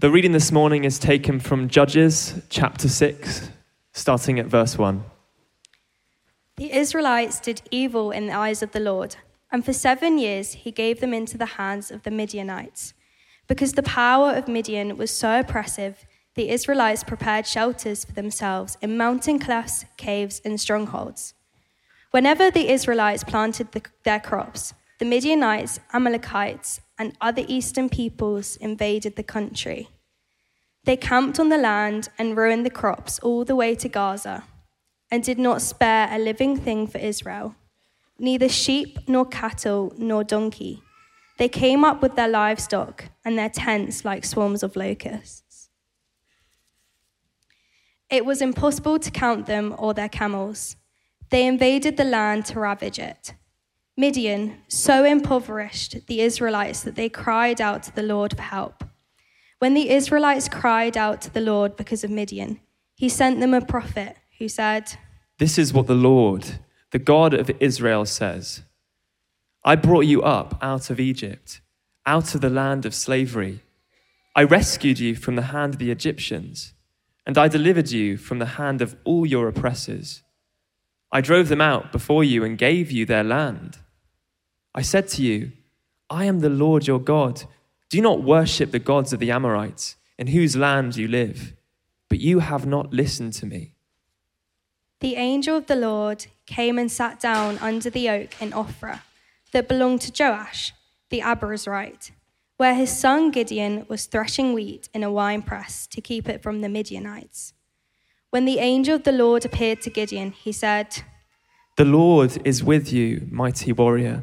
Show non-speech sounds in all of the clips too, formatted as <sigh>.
The reading this morning is taken from Judges chapter 6, starting at verse 1. The Israelites did evil in the eyes of the Lord, and for seven years he gave them into the hands of the Midianites. Because the power of Midian was so oppressive, the Israelites prepared shelters for themselves in mountain clefts, caves, and strongholds. Whenever the Israelites planted the, their crops, the Midianites, Amalekites, and other eastern peoples invaded the country. They camped on the land and ruined the crops all the way to Gaza, and did not spare a living thing for Israel, neither sheep nor cattle nor donkey. They came up with their livestock and their tents like swarms of locusts. It was impossible to count them or their camels. They invaded the land to ravage it. Midian so impoverished the Israelites that they cried out to the Lord for help. When the Israelites cried out to the Lord because of Midian, he sent them a prophet who said, This is what the Lord, the God of Israel, says I brought you up out of Egypt, out of the land of slavery. I rescued you from the hand of the Egyptians, and I delivered you from the hand of all your oppressors. I drove them out before you and gave you their land. I said to you, I am the Lord your God. Do not worship the gods of the Amorites, in whose land you live. But you have not listened to me. The angel of the Lord came and sat down under the oak in Ophrah that belonged to Joash, the Abiezrite, where his son Gideon was threshing wheat in a winepress to keep it from the Midianites. When the angel of the Lord appeared to Gideon, he said, The Lord is with you, mighty warrior.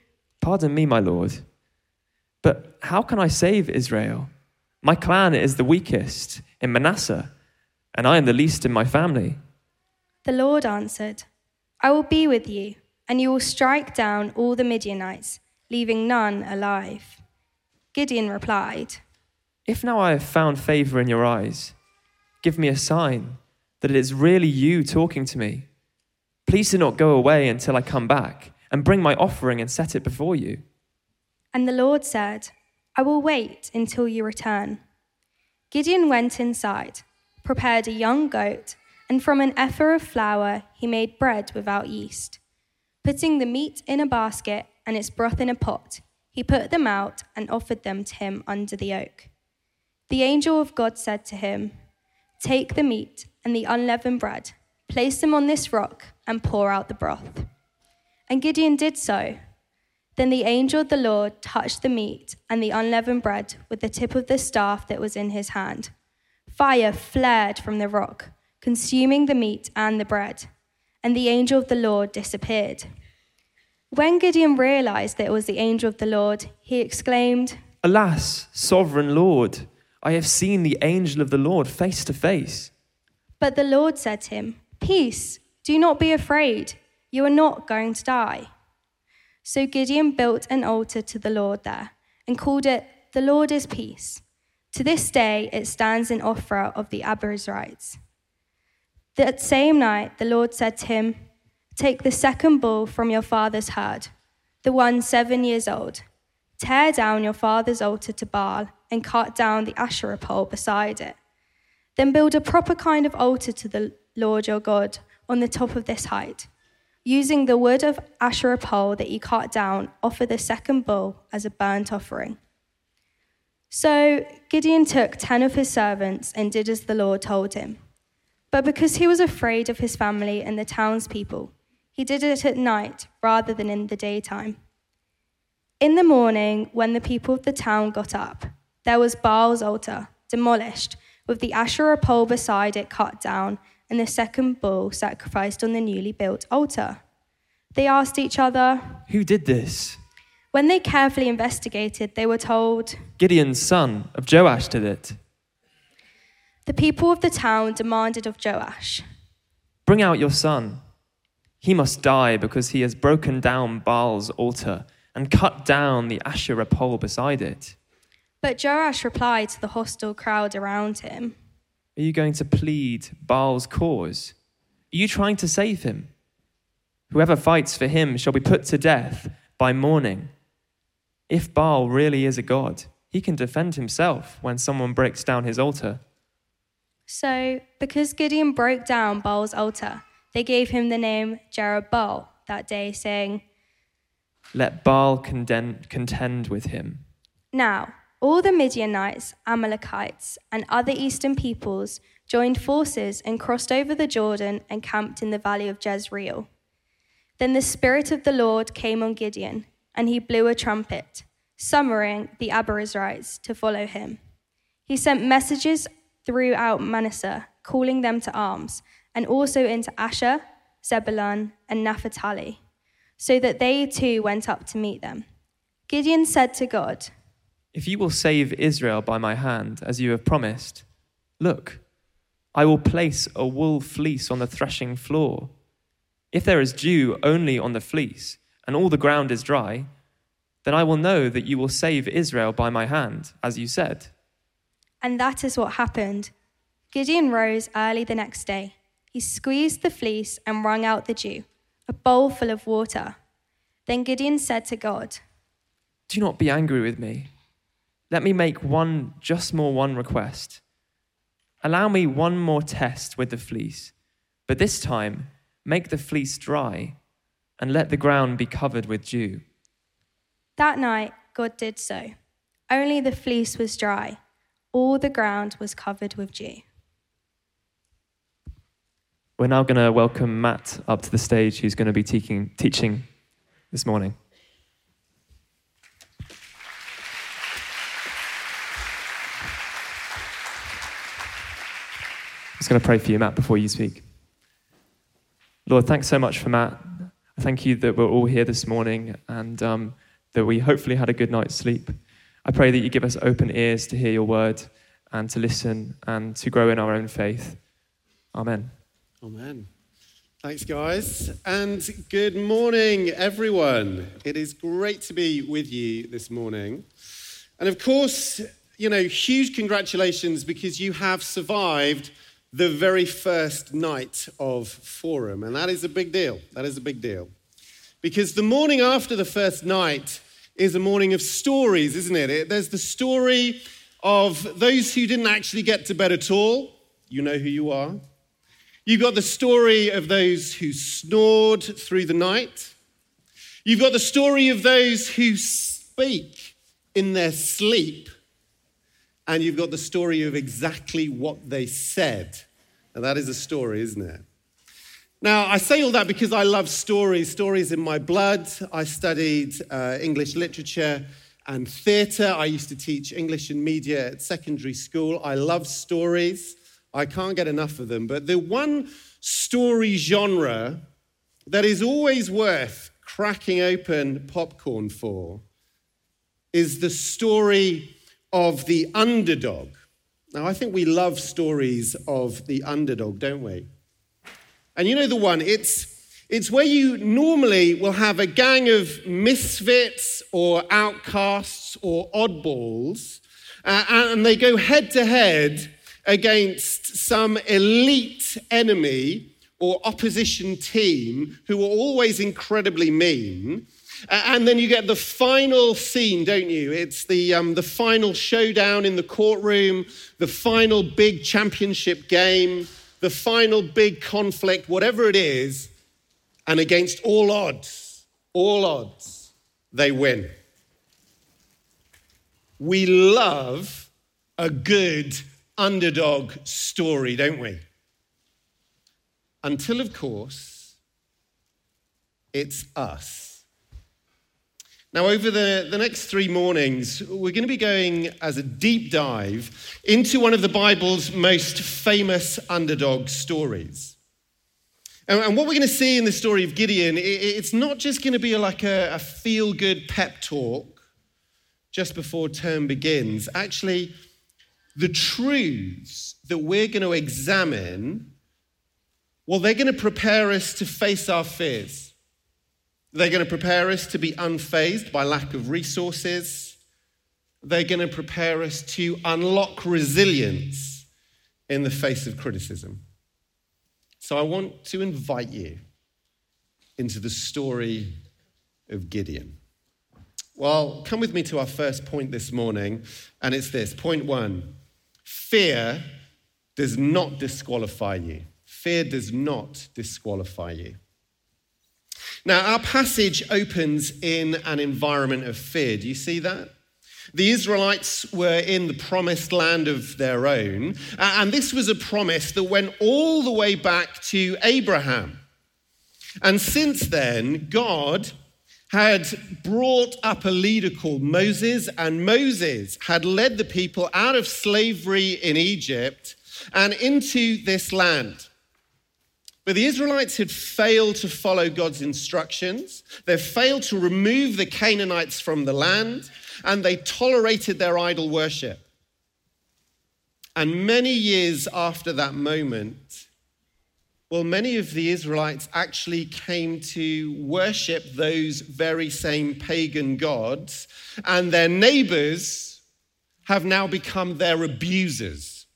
Pardon me, my Lord. But how can I save Israel? My clan is the weakest in Manasseh, and I am the least in my family. The Lord answered, I will be with you, and you will strike down all the Midianites, leaving none alive. Gideon replied, If now I have found favor in your eyes, give me a sign that it is really you talking to me. Please do not go away until I come back and bring my offering and set it before you. And the Lord said, I will wait until you return. Gideon went inside, prepared a young goat, and from an ephah of flour he made bread without yeast. Putting the meat in a basket and its broth in a pot, he put them out and offered them to him under the oak. The angel of God said to him, Take the meat and the unleavened bread, place them on this rock, and pour out the broth. And Gideon did so. Then the angel of the Lord touched the meat and the unleavened bread with the tip of the staff that was in his hand. Fire flared from the rock, consuming the meat and the bread, and the angel of the Lord disappeared. When Gideon realized that it was the angel of the Lord, he exclaimed, Alas, sovereign Lord, I have seen the angel of the Lord face to face. But the Lord said to him, Peace, do not be afraid. You are not going to die. So Gideon built an altar to the Lord there and called it, The Lord is Peace. To this day, it stands in Ophrah of the Abiezrites. That same night, the Lord said to him, Take the second bull from your father's herd, the one seven years old. Tear down your father's altar to Baal and cut down the Asherah pole beside it. Then build a proper kind of altar to the Lord your God on the top of this height Using the wood of Asherah pole that you cut down, offer the second bull as a burnt offering. So Gideon took ten of his servants and did as the Lord told him. But because he was afraid of his family and the townspeople, he did it at night rather than in the daytime. In the morning, when the people of the town got up, there was Baal's altar, demolished, with the Asherah pole beside it cut down and the second bull sacrificed on the newly built altar. They asked each other, Who did this? When they carefully investigated, they were told, Gideon's son of Joash did it. The people of the town demanded of Joash, Bring out your son. He must die because he has broken down Baal's altar and cut down the Asherah pole beside it. But Joash replied to the hostile crowd around him, Are you going to plead Baal's cause? Are you trying to save him? Whoever fights for him shall be put to death by morning. If Baal really is a god, he can defend himself when someone breaks down his altar. So, because Gideon broke down Baal's altar, they gave him the name Jerubbaal that day, saying, Let Baal contend with him. Now, all the Midianites, Amalekites, and other eastern peoples joined forces and crossed over the Jordan and camped in the valley of Jezreel. Then the Spirit of the Lord came on Gideon, and he blew a trumpet, summoning the Abiezrites to follow him. He sent messages throughout Manasseh, calling them to arms, and also into Asher, Zebulun, and Naphtali, so that they too went up to meet them. Gideon said to God, If you will save Israel by my hand, as you have promised, look, I will place a wool fleece on the threshing floor. If there is dew only on the fleece, and all the ground is dry, then I will know that you will save Israel by my hand, as you said. And that is what happened. Gideon rose early the next day. He squeezed the fleece and wrung out the dew, a bowl full of water. Then Gideon said to God, Do not be angry with me. Let me make one, just more one request. Allow me one more test with the fleece, but this time make the fleece dry and let the ground be covered with dew. That night, God did so. Only the fleece was dry, all the ground was covered with dew. We're now going to welcome Matt up to the stage, who's going to be teaching, teaching this morning. Just going to pray for you, Matt, before you speak. Lord, thanks so much for Matt. I thank you that we're all here this morning and um, that we hopefully had a good night's sleep. I pray that you give us open ears to hear your word and to listen and to grow in our own faith. Amen. Amen. Thanks, guys. And good morning, everyone. It is great to be with you this morning. And of course, you know, huge congratulations because you have survived the very first night of Forum. And that is a big deal. That is a big deal. Because the morning after the first night is a morning of stories, isn't it? There's the story of those who didn't actually get to bed at all. You know who you are. You've got the story of those who snored through the night. You've got the story of those who speak in their sleep. And you've got the story of exactly what they said. And that is a story, isn't it? Now, I say all that because I love stories. Stories in my blood. I studied uh, English literature and theatre. I used to teach English and media at secondary school. I love stories. I can't get enough of them. But the one story genre that is always worth cracking open popcorn for is the story of the underdog. Now, I think we love stories of the underdog, don't we? And you know the one, it's, it's where you normally will have a gang of misfits or outcasts or oddballs, uh, and they go head to head against some elite enemy or opposition team who are always incredibly mean. And then you get the final scene, don't you? It's the, um, the final showdown in the courtroom, the final big championship game, the final big conflict, whatever it is. And against all odds, all odds, they win. We love a good underdog story, don't we? Until, of course, it's us. Now, over the, the next three mornings, we're going to be going as a deep dive into one of the Bible's most famous underdog stories. And, and what we're going to see in the story of Gideon, it, it's not just going to be like a, a feel good pep talk just before term begins. Actually, the truths that we're going to examine, well, they're going to prepare us to face our fears. They're going to prepare us to be unfazed by lack of resources. They're going to prepare us to unlock resilience in the face of criticism. So I want to invite you into the story of Gideon. Well, come with me to our first point this morning, and it's this point one fear does not disqualify you. Fear does not disqualify you. Now, our passage opens in an environment of fear. Do you see that? The Israelites were in the promised land of their own, and this was a promise that went all the way back to Abraham. And since then, God had brought up a leader called Moses, and Moses had led the people out of slavery in Egypt and into this land. But the Israelites had failed to follow God's instructions. They failed to remove the Canaanites from the land, and they tolerated their idol worship. And many years after that moment, well, many of the Israelites actually came to worship those very same pagan gods, and their neighbors have now become their abusers.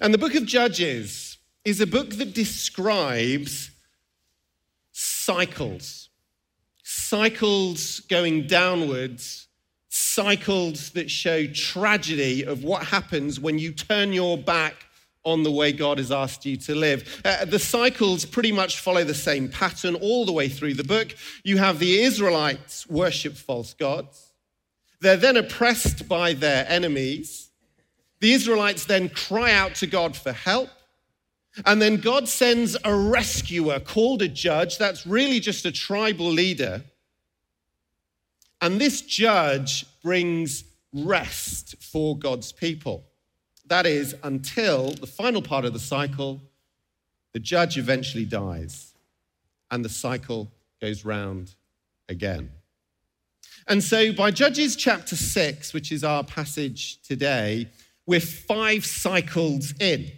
And the book of Judges is a book that describes cycles, cycles going downwards, cycles that show tragedy of what happens when you turn your back on the way God has asked you to live. Uh, the cycles pretty much follow the same pattern all the way through the book. You have the Israelites worship false gods. They're then oppressed by their enemies. The Israelites then cry out to God for help. And then God sends a rescuer called a judge. That's really just a tribal leader. And this judge brings rest for God's people. That is, until the final part of the cycle, the judge eventually dies and the cycle goes round again. And so, by Judges chapter 6, which is our passage today, we're five cycles in.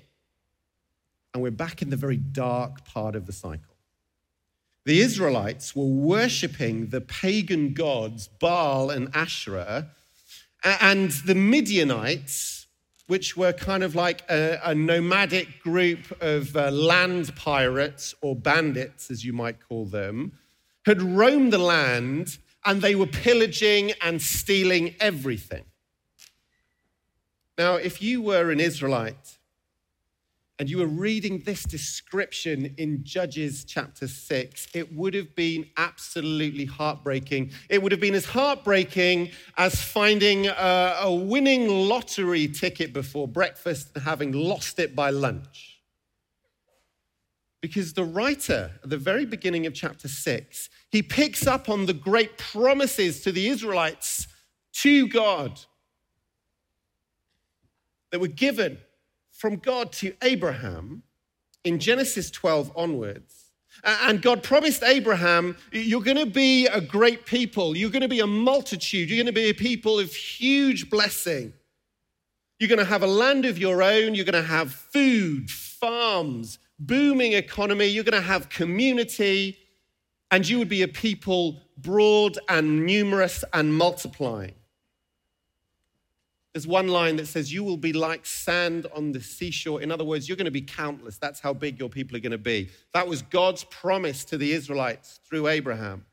And we're back in the very dark part of the cycle. The Israelites were worshipping the pagan gods, Baal and Asherah, and the Midianites which were kind of like a, a nomadic group of uh, land pirates or bandits, as you might call them, had roamed the land and they were pillaging and stealing everything. Now, if you were an Israelite and you were reading this description in Judges chapter 6, it would have been absolutely heartbreaking. It would have been as heartbreaking as finding a, a winning lottery ticket before breakfast and having lost it by lunch. Because the writer at the very beginning of chapter 6, he picks up on the great promises to the Israelites to God that were given from God to Abraham in Genesis 12 onwards. And God promised Abraham, You're going to be a great people. You're going to be a multitude. You're going to be a people of huge blessing. You're going to have a land of your own. You're going to have food, farms, booming economy. You're going to have community. And you would be a people broad and numerous and multiplying. There's one line that says, You will be like sand on the seashore. In other words, you're going to be countless. That's how big your people are going to be. That was God's promise to the Israelites through Abraham.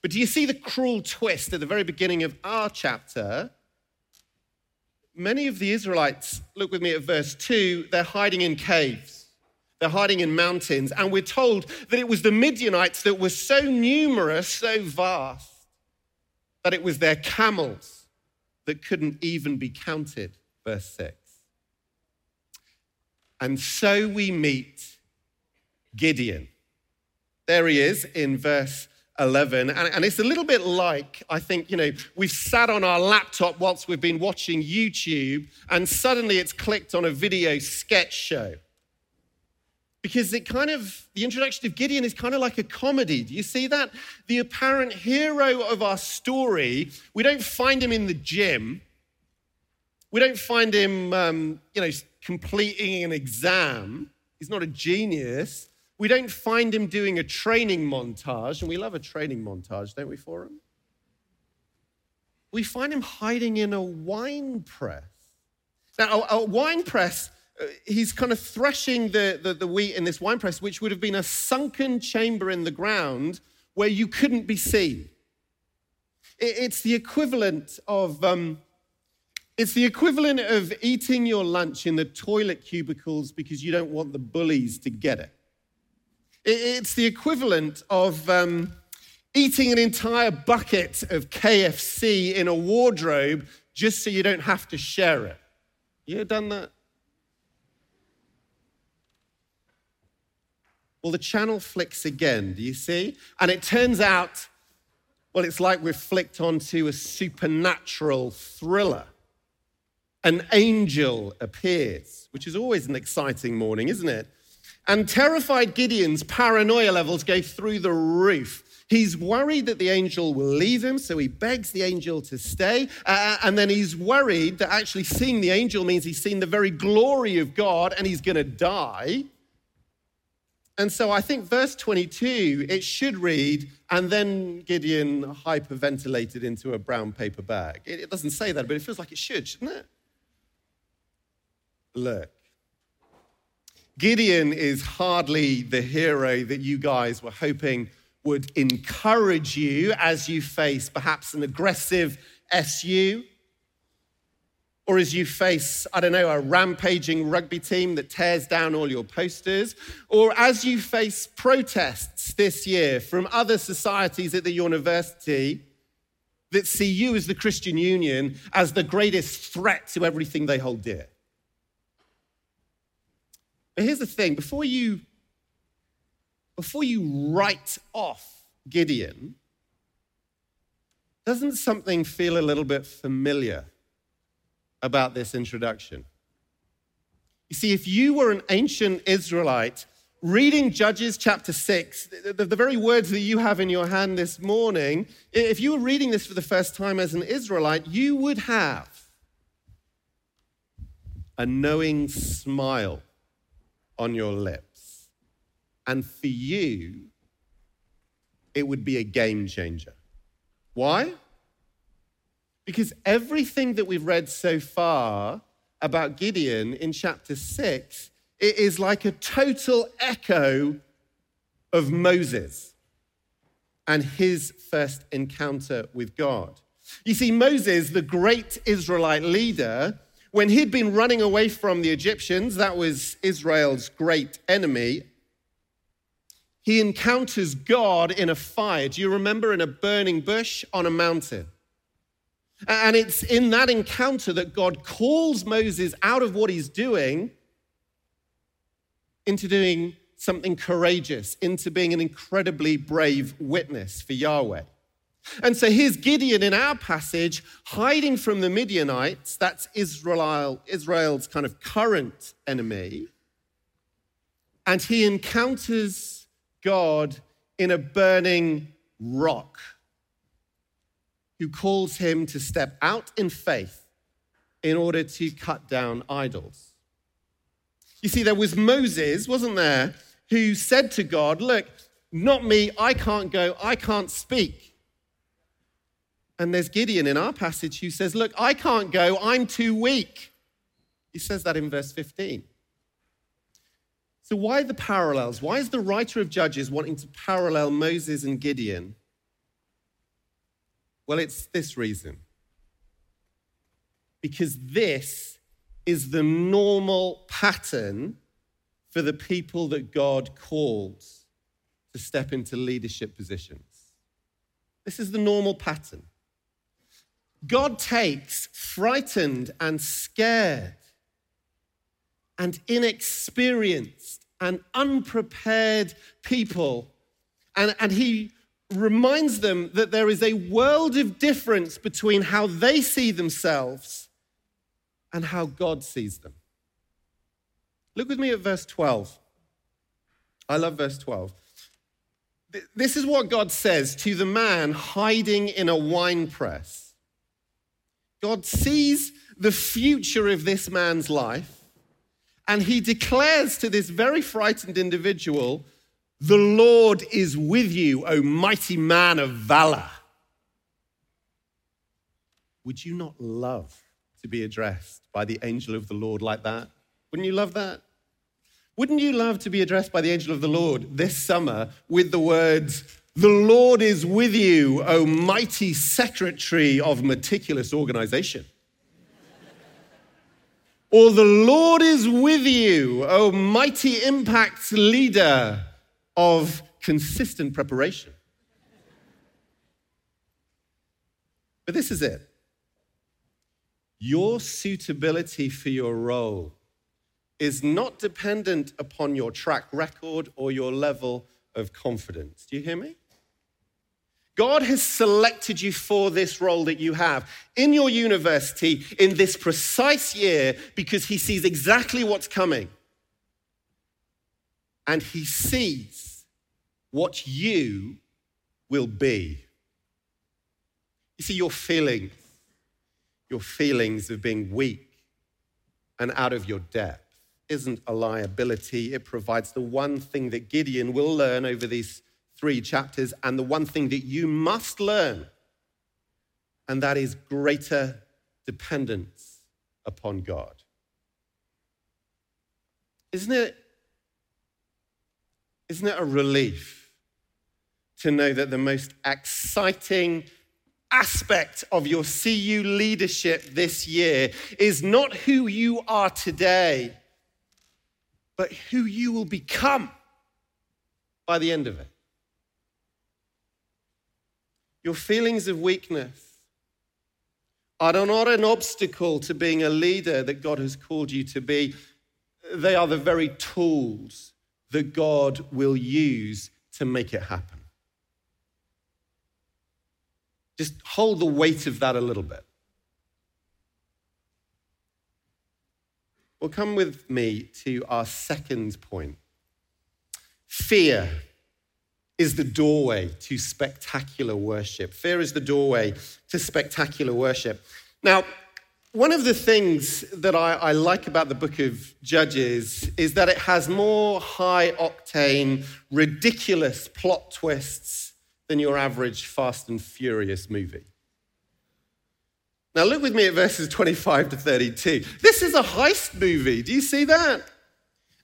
But do you see the cruel twist at the very beginning of our chapter? Many of the Israelites, look with me at verse 2, they're hiding in caves. They're hiding in mountains. And we're told that it was the Midianites that were so numerous, so vast, that it was their camels that couldn't even be counted, verse 6. And so we meet Gideon. There he is in verse 11. And, and, it's a little bit like, I think, you know, we've sat on our laptop whilst we've been watching YouTube, and suddenly it's clicked on a video sketch show because it kind of, the introduction of Gideon is kind of like a comedy. Do you see that? The apparent hero of our story, we don't find him in the gym. We don't find him, um, you know, completing an exam. He's not a genius. We don't find him doing a training montage, and we love a training montage, don't we, for him? We find him hiding in a wine press. Now, a, a wine press, he's kind of threshing the, the, the wheat in this wine press, which would have been a sunken chamber in the ground where you couldn't be seen. It, it's the equivalent of um, it's the equivalent of eating your lunch in the toilet cubicles because you don't want the bullies to get it. It's the equivalent of um, eating an entire bucket of KFC in a wardrobe just so you don't have to share it. You ever done that? Well, the channel flicks again, do you see? And it turns out, well, it's like we've flicked onto a supernatural thriller an angel appears, which is always an exciting morning, isn't it? And terrified Gideon's paranoia levels go through the roof. He's worried that the angel will leave him, so he begs the angel to stay. Uh, and then he's worried that actually seeing the angel means he's seen the very glory of God and he's going to die. And so I think verse 22, it should read, and then Gideon hyperventilated into a brown paper bag. It, it doesn't say that, but it feels like it should, shouldn't it? look. Gideon is hardly the hero that you guys were hoping would encourage you as you face perhaps an aggressive SU, or as you face, I don't know, a rampaging rugby team that tears down all your posters, or as you face protests this year from other societies at the university that see you as the Christian Union as the greatest threat to everything they hold dear. But here's the thing before you, before you write off Gideon, doesn't something feel a little bit familiar about this introduction? You see, if you were an ancient Israelite reading Judges chapter 6, the, the, very words that you have in your hand this morning, if you were reading this for the first time as an Israelite, you would have a knowing smile on your lips. And for you, it would be a game changer. Why? Because everything that we've read so far about Gideon in chapter 6 it is like a total echo of Moses and his first encounter with God. You see, Moses, the great Israelite leader, when he'd been running away from the Egyptians, that was Israel's great enemy, he encounters God in a fire. Do you remember? In a burning bush on a mountain. And it's in that encounter that God calls Moses out of what he's doing into doing something courageous, into being an incredibly brave witness for Yahweh. And so here's Gideon in our passage hiding from the Midianites. That's Israel, Israel's kind of current enemy. And he encounters God in a burning rock, who calls him to step out in faith in order to cut down idols. You see, there was Moses, wasn't there, who said to God, Look, not me, I can't go, I can't speak. And there's Gideon in our passage who says, Look, I can't go, I'm too weak. He says that in verse 15. So, why the parallels? Why is the writer of Judges wanting to parallel Moses and Gideon? Well, it's this reason. Because this is the normal pattern for the people that God calls to step into leadership positions. This is the normal pattern. God takes frightened and scared and inexperienced and unprepared people, and, and He reminds them that there is a world of difference between how they see themselves and how God sees them. Look with me at verse 12. I love verse 12. This is what God says to the man hiding in a wine press. God sees the future of this man's life. And he declares to this very frightened individual, The Lord is with you, O mighty man of valor. Would you not love to be addressed by the angel of the Lord like that? Wouldn't you love that? Wouldn't you love to be addressed by the angel of the Lord this summer with the words, The Lord is with you, O mighty secretary of meticulous organization? or the Lord is with you, O mighty impact leader of consistent preparation? But this is it. Your suitability for your role is not dependent upon your track record or your level of confidence. Do you hear me? God has selected you for this role that you have in your university in this precise year because He sees exactly what's coming. And He sees what you will be. You see, your feelings, your feelings of being weak and out of your depth isn't a liability. It provides the one thing that Gideon will learn over these three chapters, and the one thing that you must learn, and that is greater dependence upon God. Isn't it, isn't it a relief to know that the most exciting aspect of your CU leadership this year is not who you are today? but who you will become by the end of it. Your feelings of weakness are not an obstacle to being a leader that God has called you to be. They are the very tools that God will use to make it happen. Just hold the weight of that a little bit. Well, come with me to our second point. Fear is the doorway to spectacular worship. Fear is the doorway to spectacular worship. Now, one of the things that I, I, like about the book of Judges is that it has more high octane, ridiculous plot twists than your average Fast and Furious movie. Now, look with me at verses 25 to 32. This is a heist movie. Do you see that?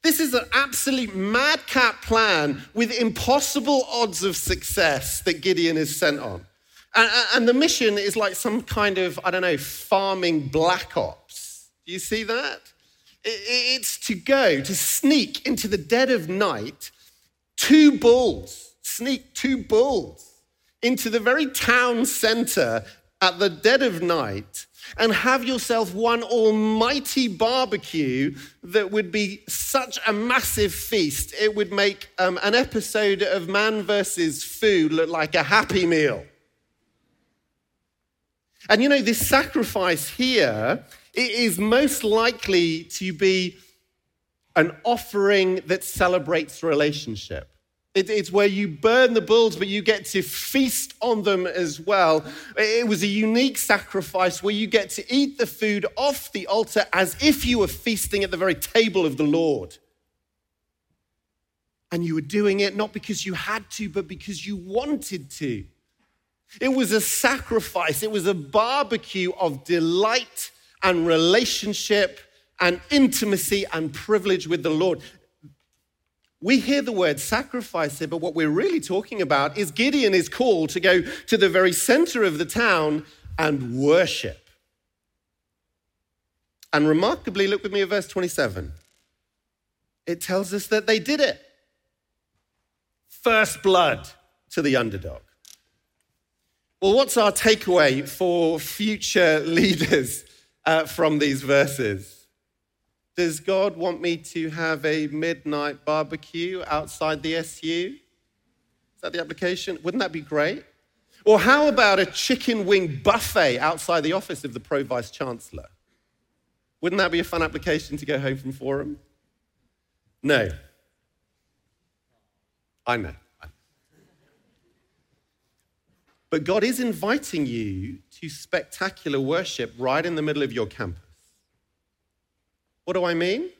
This is an absolute madcap plan with impossible odds of success that Gideon is sent on. And, and, the mission is like some kind of, I don't know, farming black ops. Do you see that? It's to go, to sneak into the dead of night, two bulls, sneak two bulls into the very town center at the dead of night and have yourself one almighty barbecue that would be such a massive feast, it would make um, an episode of Man versus Food look like a happy meal. And you know, this sacrifice here it is most likely to be an offering that celebrates relationship. It, it's where you burn the bulls, but you get to feast on them as well. It was a unique sacrifice where you get to eat the food off the altar as if you were feasting at the very table of the Lord. And you were doing it not because you had to, but because you wanted to. It was a sacrifice, it was a barbecue of delight and relationship and intimacy and privilege with the Lord. We hear the word sacrifice here, but what we're really talking about is Gideon is called to go to the very center of the town and worship. And remarkably, look with me at verse 27. It tells us that they did it. First blood to the underdog. Well, what's our takeaway for future <laughs> leaders uh, from these verses? Does God want me to have a midnight barbecue outside the SU? Is that the application? Wouldn't that be great? Or how about a chicken wing buffet outside the office of the Pro Vice Chancellor? Wouldn't that be a fun application to go home from forum? No. I know. But God is inviting you to spectacular worship right in the middle of your campus. What do I mean?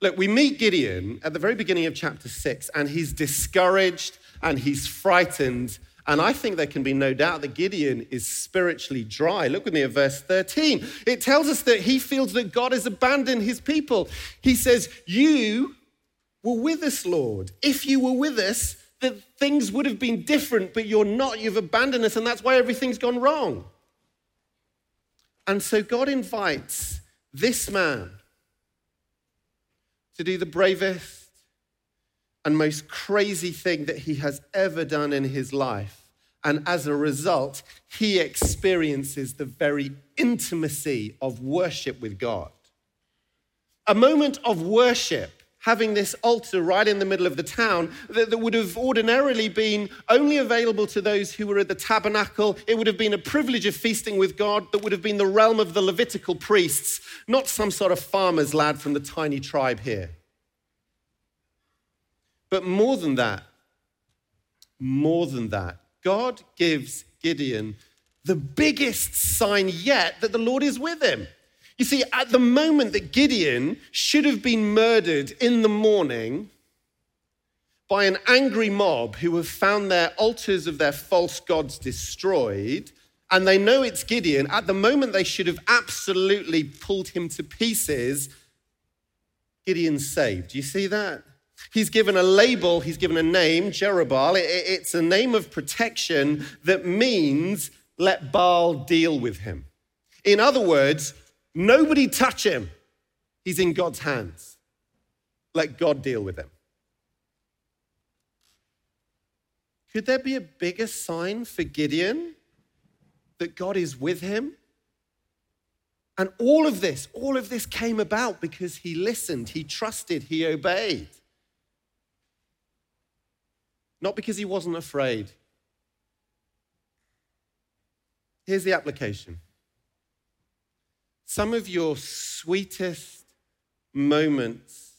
Look, we meet Gideon at the very beginning of chapter six, and he's discouraged and he's frightened. And I think there can be no doubt that Gideon is spiritually dry. Look with me at verse 13. It tells us that he feels that God has abandoned his people. He says, You were with us, Lord. If you were with us, that things would have been different, but you're not. You've abandoned us, and that's why everything's gone wrong. And so God invites this man to do the bravest and most crazy thing that he has ever done in his life. And as a result, he experiences the very intimacy of worship with God. A moment of worship having this altar right in the middle of the town that, that, would have ordinarily been only available to those who were at the tabernacle. It would have been a privilege of feasting with God that would have been the realm of the Levitical priests, not some sort of farmer's lad from the tiny tribe here. But more than that, more than that, God gives Gideon the biggest sign yet that the Lord is with him. You see, at the moment that Gideon should have been murdered in the morning by an angry mob who have found their altars of their false gods destroyed, and they know it's Gideon, at the moment they should have absolutely pulled him to pieces, Gideon's saved. Do you see that? He's given a label, he's given a name, Jerubbaal. It's a name of protection that means let Baal deal with him. In other words, Nobody touch him. He's in God's hands. Let God deal with him. Could there be a bigger sign for Gideon that God is with him? And all of this, all of this came about because he listened, he trusted, he obeyed. Not because he wasn't afraid. Here's the application some of your sweetest moments,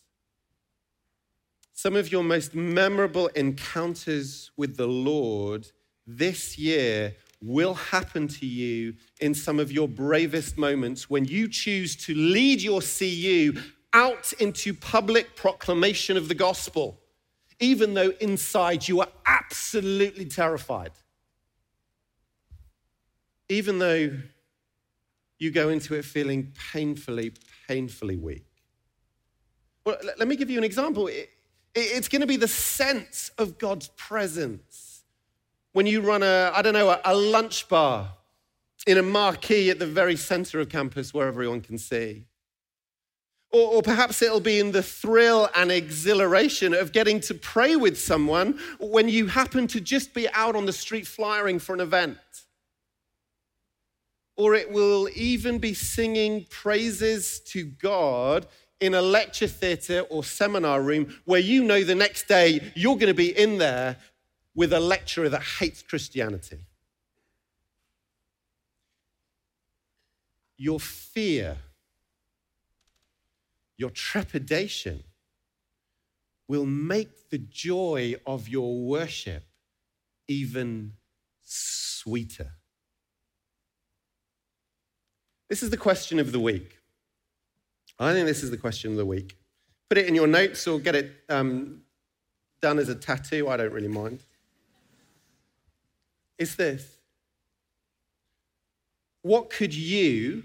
some of your most memorable encounters with the Lord this year will happen to you in some of your bravest moments when you choose to lead your CU out into public proclamation of the gospel, even though inside you are absolutely terrified. Even though you go into it feeling painfully, painfully weak. Well, let me give you an example. It's going to be the sense of God's presence when you run a, I don't know, a lunch bar in a marquee at the very center of campus where everyone can see. Or, or, perhaps it'll be in the thrill and exhilaration of getting to pray with someone when you happen to just be out on the street flyering for an event or it will even be singing praises to God in a lecture theatre or seminar room where you know the next day you're going to be in there with a lecturer that hates Christianity. Your fear, your trepidation will make the joy of your worship even sweeter. This is the question of the week. I think this is the question of the week. Put it in your notes or get it um, done as a tattoo. I don't really mind. It's this What could you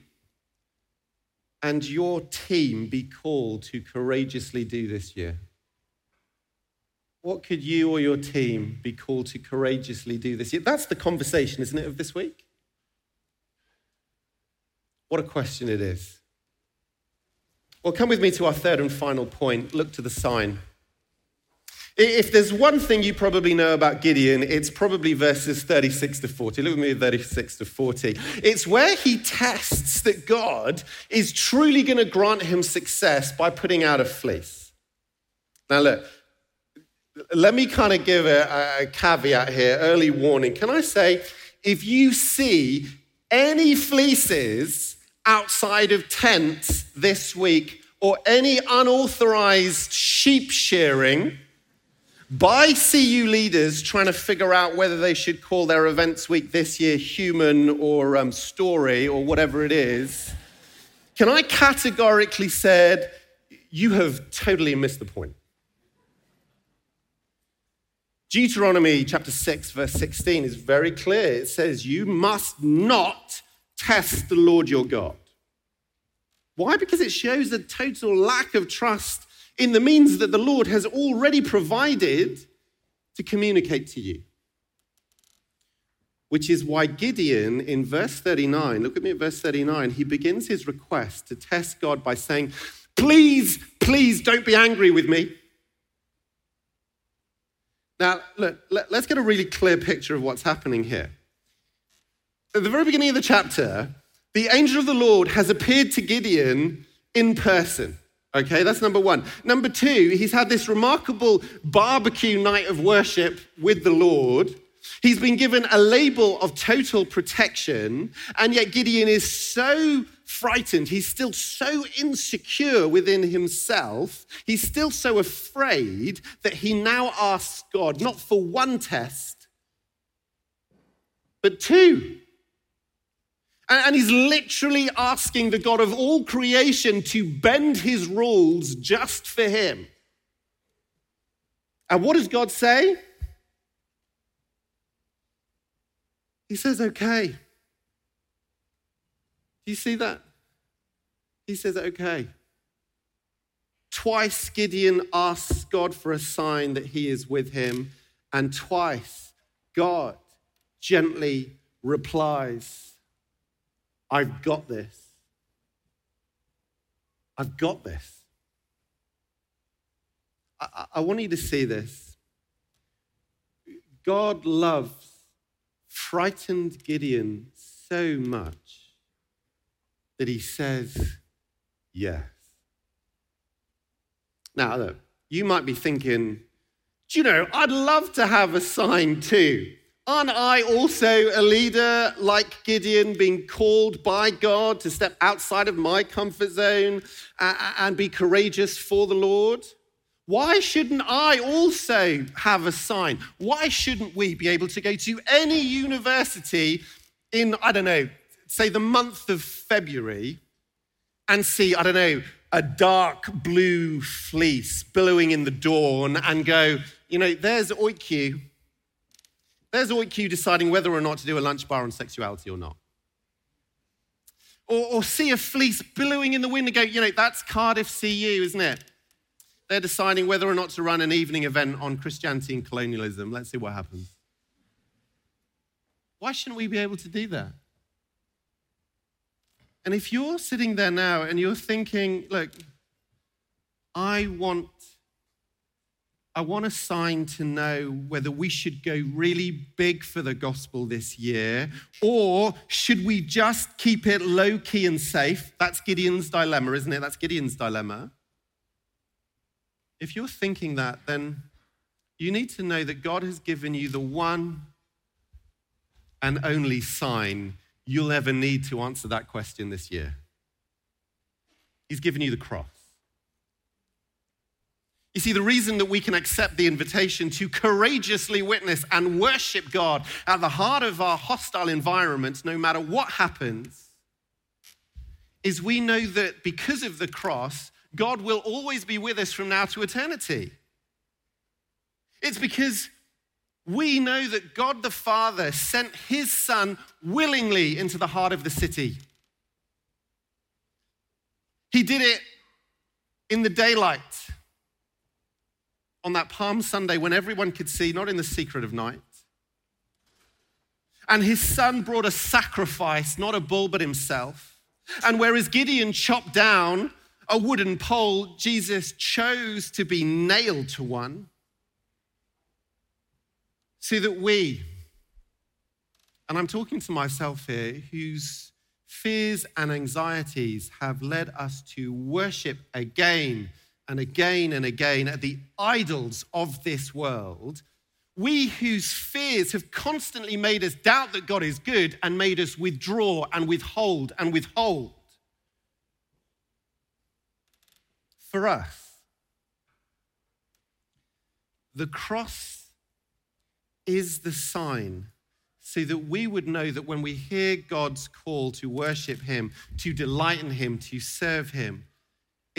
and your team be called to courageously do this year? What could you or your team be called to courageously do this year? That's the conversation, isn't it, of this week? What a question it is. Well, come with me to our third and final point. Look to the sign. If there's one thing you probably know about Gideon, it's probably verses 36 to 40. Look at me 36 to 40. It's where he tests that God is truly going to grant him success by putting out a fleece. Now, look, let me kind of give a, a caveat here, early warning. Can I say, if you see any fleeces outside of tents this week or any unauthorized sheep shearing, by CU leaders trying to figure out whether they should call their events week this year human or um, story or whatever it is, can I categorically said, you have totally missed the point. Deuteronomy chapter 6, verse 16 is very clear. It says, You must not test the Lord your God. Why? Because it shows a total lack of trust in the means that the Lord has already provided to communicate to you. Which is why Gideon, in verse 39, look at me at verse 39, he begins his request to test God by saying, Please, please don't be angry with me. Now, look, let's get a really clear picture of what's happening here. At the very beginning of the chapter, the angel of the Lord has appeared to Gideon in person. Okay, that's number one. Number two, he's had this remarkable barbecue night of worship with the Lord. He's been given a label of total protection, and yet Gideon is so frightened. He's still so insecure within himself. He's still so afraid that he now asks God not for one test, but two. And he's literally asking the God of all creation to bend his rules just for him. And what does God say? He says, okay. Do you see that? He says, okay. Twice Gideon asks God for a sign that he is with him, and twice God gently replies, I've got this. I've got this. I, I want you to see this. God loves frightened Gideon so much that he says, Yes. Now, look, you might be thinking, do you know, I'd love to have a sign too. Aren't I also a leader like Gideon, being called by God to step outside of my comfort zone and be courageous for the Lord? Why shouldn't I also have a sign? Why shouldn't we be able to go to any university in, I don't know, say the month of February and see, I don't know, a dark blue fleece billowing in the dawn and go, you know, there's OICCU. There's OICCU deciding whether or not to do a lunch bar on sexuality or not. Or, or see a fleece billowing in the wind and go, you know, that's Cardiff CU, isn't it? They're deciding whether or not to run an evening event on Christianity and colonialism. Let's see what happens. Why shouldn't we be able to do that? And if you're sitting there now and you're thinking, look, I want I want a sign to know whether we should go really big for the gospel this year or should we just keep it low key and safe? That's Gideon's dilemma, isn't it? That's Gideon's dilemma. If you're thinking that, then you need to know that God has given you the one and only sign you'll ever need to answer that question this year. He's given you the cross. You see, the reason that we can accept the invitation to courageously witness and worship God at the heart of our hostile environments, no matter what happens, is we know that because of the cross, God will always be with us from now to eternity. It's because we know that God the Father sent his Son willingly into the heart of the city. He did it in the daylight on that Palm Sunday when everyone could see, not in the secret of night. And his son brought a sacrifice, not a bull, but himself. And whereas Gideon chopped down a wooden pole, Jesus chose to be nailed to one so that we, and I'm talking to myself here, whose fears and anxieties have led us to worship again and again and again at the idols of this world, we whose fears have constantly made us doubt that God is good and made us withdraw and withhold and withhold for us. the cross is the sign so that we would know that when we hear God's call to worship Him, to delight in Him, to serve Him,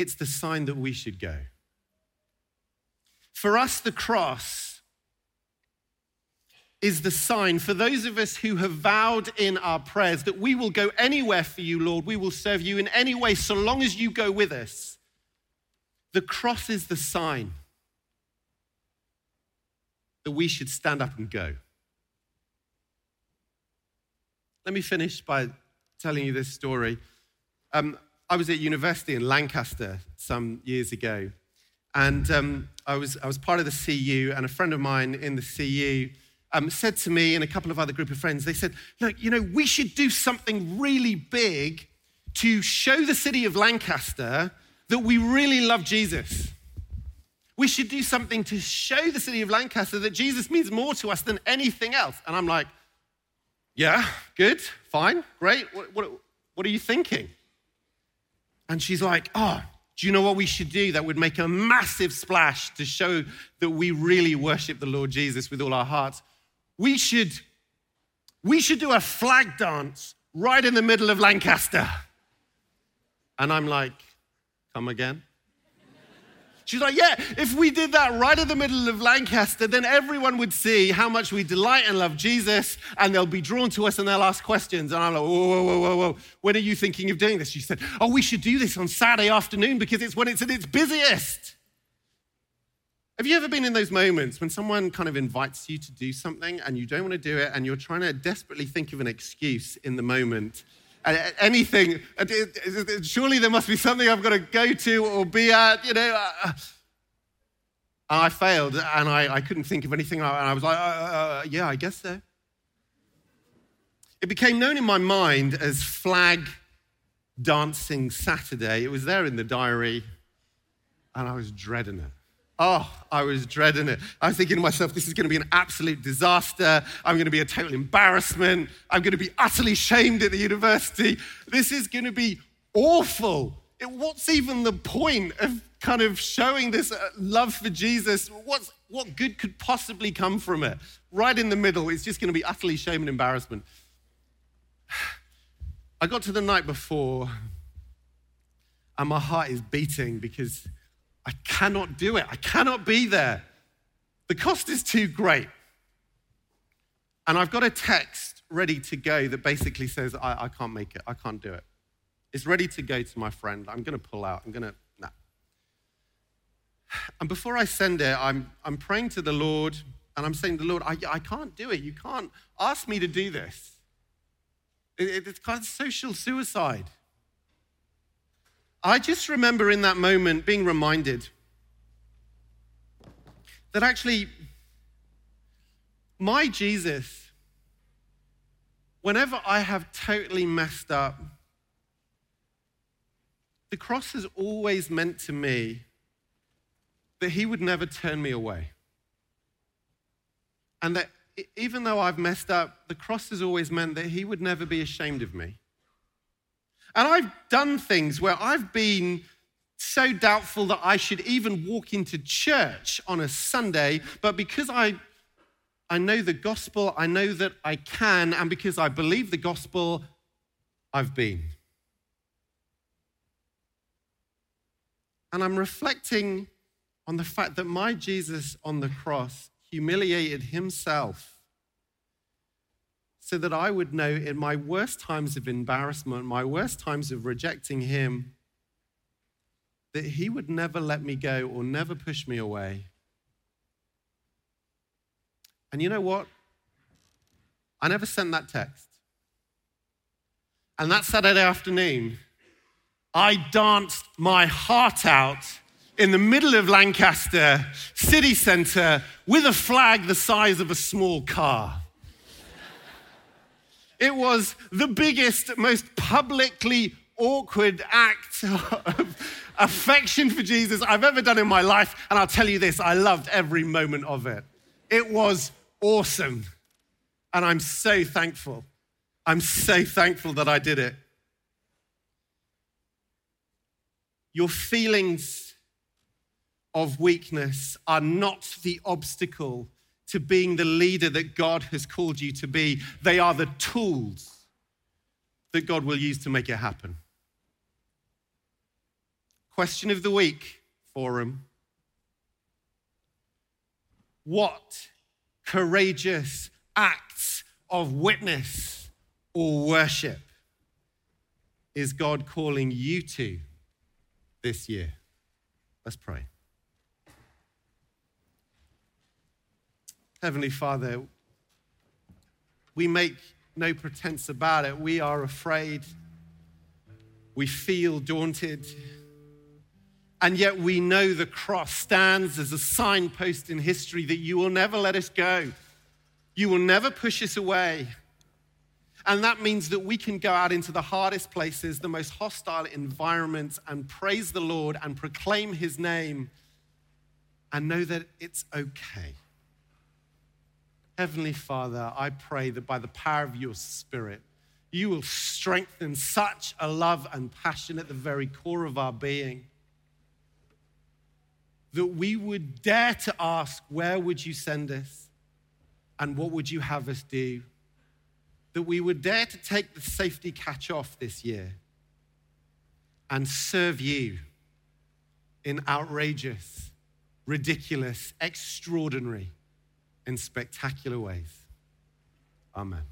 it's the sign that we should go. For us, the cross is the sign for those of us who have vowed in our prayers that we will go anywhere for you, Lord. We will serve you in any way so long as you go with us. The cross is the sign that we should stand up and go. Let me finish by telling you this story. Um, I was at university in Lancaster some years ago, and um, I, was, I was part of the CU, and a friend of mine in the CU um, said to me and a couple of other group of friends, they said, Look, you know, we should do something really big to show the city of Lancaster that we really love Jesus. We should do something to show the city of Lancaster that Jesus means more to us than anything else. And I'm like, yeah, good, fine, great. What, what, what are you thinking? And she's like, Oh, do you know what we should do that would make a massive splash to show that we really worship the Lord Jesus with all our hearts? We should, we should do a flag dance right in the middle of Lancaster. And I'm like, Come again? She's like, yeah, if we did that right in the middle of Lancaster, then everyone would see how much we delight and love Jesus, and they'll be drawn to us and they'll ask questions. And I'm like, whoa, whoa, whoa, whoa, whoa. When are you thinking of doing this? She said, oh, we should do this on Saturday afternoon because it's when it's at its busiest. Have you ever been in those moments when someone kind of invites you to do something and you don't want to do it and you're trying to desperately think of an excuse in the moment? Anything. Surely there must be something I've got to go to or be at, you know. Uh, uh. I failed and I, I couldn't think of anything. And I was like, uh, uh, yeah, I guess so. It became known in my mind as Flag Dancing Saturday. It was there in the diary and I was dreading it. Oh, I was dreading it. I was thinking to myself, this is going to be an absolute disaster. I'm going to be a total embarrassment. I'm going to be utterly shamed at the university. This is going to be awful. What's even the point of kind of showing this uh, love for Jesus? What's, what good could possibly come from it? Right in the middle, it's just going to be utterly shame and embarrassment. <sighs> I got to the night before, and my heart is beating because I cannot do it. I cannot be there. The cost is too great. And I've got a text ready to go that basically says, I, I can't make it. I can't do it. It's ready to go to my friend. I'm going to pull out. I'm going to, no. And before I send it, I'm, I'm praying to the Lord and I'm saying to the Lord, I, I can't do it. You can't ask me to do this. It, it's kind of social suicide. I just remember in that moment being reminded that actually, my Jesus, whenever I have totally messed up, the cross has always meant to me that he would never turn me away. And that even though I've messed up, the cross has always meant that he would never be ashamed of me. And I've done things where I've been so doubtful that I should even walk into church on a Sunday, but because I I know the gospel, I know that I can, and because I believe the gospel, I've been. And I'm reflecting on the fact that my Jesus on the cross humiliated himself so that I would know in my worst times of embarrassment, my worst times of rejecting Him, that He would never let me go or never push me away. And you know what? I never sent that text. And that Saturday afternoon, I danced my heart out in the middle of Lancaster city centre with a flag the size of a small car. It was the biggest, most publicly awkward act <laughs> of affection for Jesus I've ever done in my life. And I'll tell you this I loved every moment of it. It was awesome. And I'm so thankful. I'm so thankful that I did it. Your feelings of weakness are not the obstacle to being the leader that God has called you to be. They are the tools that God will use to make it happen. Question of the week, forum. What courageous acts of witness or worship is God calling you to this year? Let's pray. Heavenly Father, we make no pretense about it. We are afraid. We feel daunted. And yet we know the cross stands as a signpost in history that you will never let us go. You will never push us away. And that means that we can go out into the hardest places, the most hostile environments, and praise the Lord and proclaim his name and know that it's okay. Heavenly Father, I pray that by the power of your Spirit, you will strengthen such a love and passion at the very core of our being that we would dare to ask, Where would you send us? And what would you have us do? That we would dare to take the safety catch off this year and serve you in outrageous, ridiculous, extraordinary, and spectacular ways. Amen.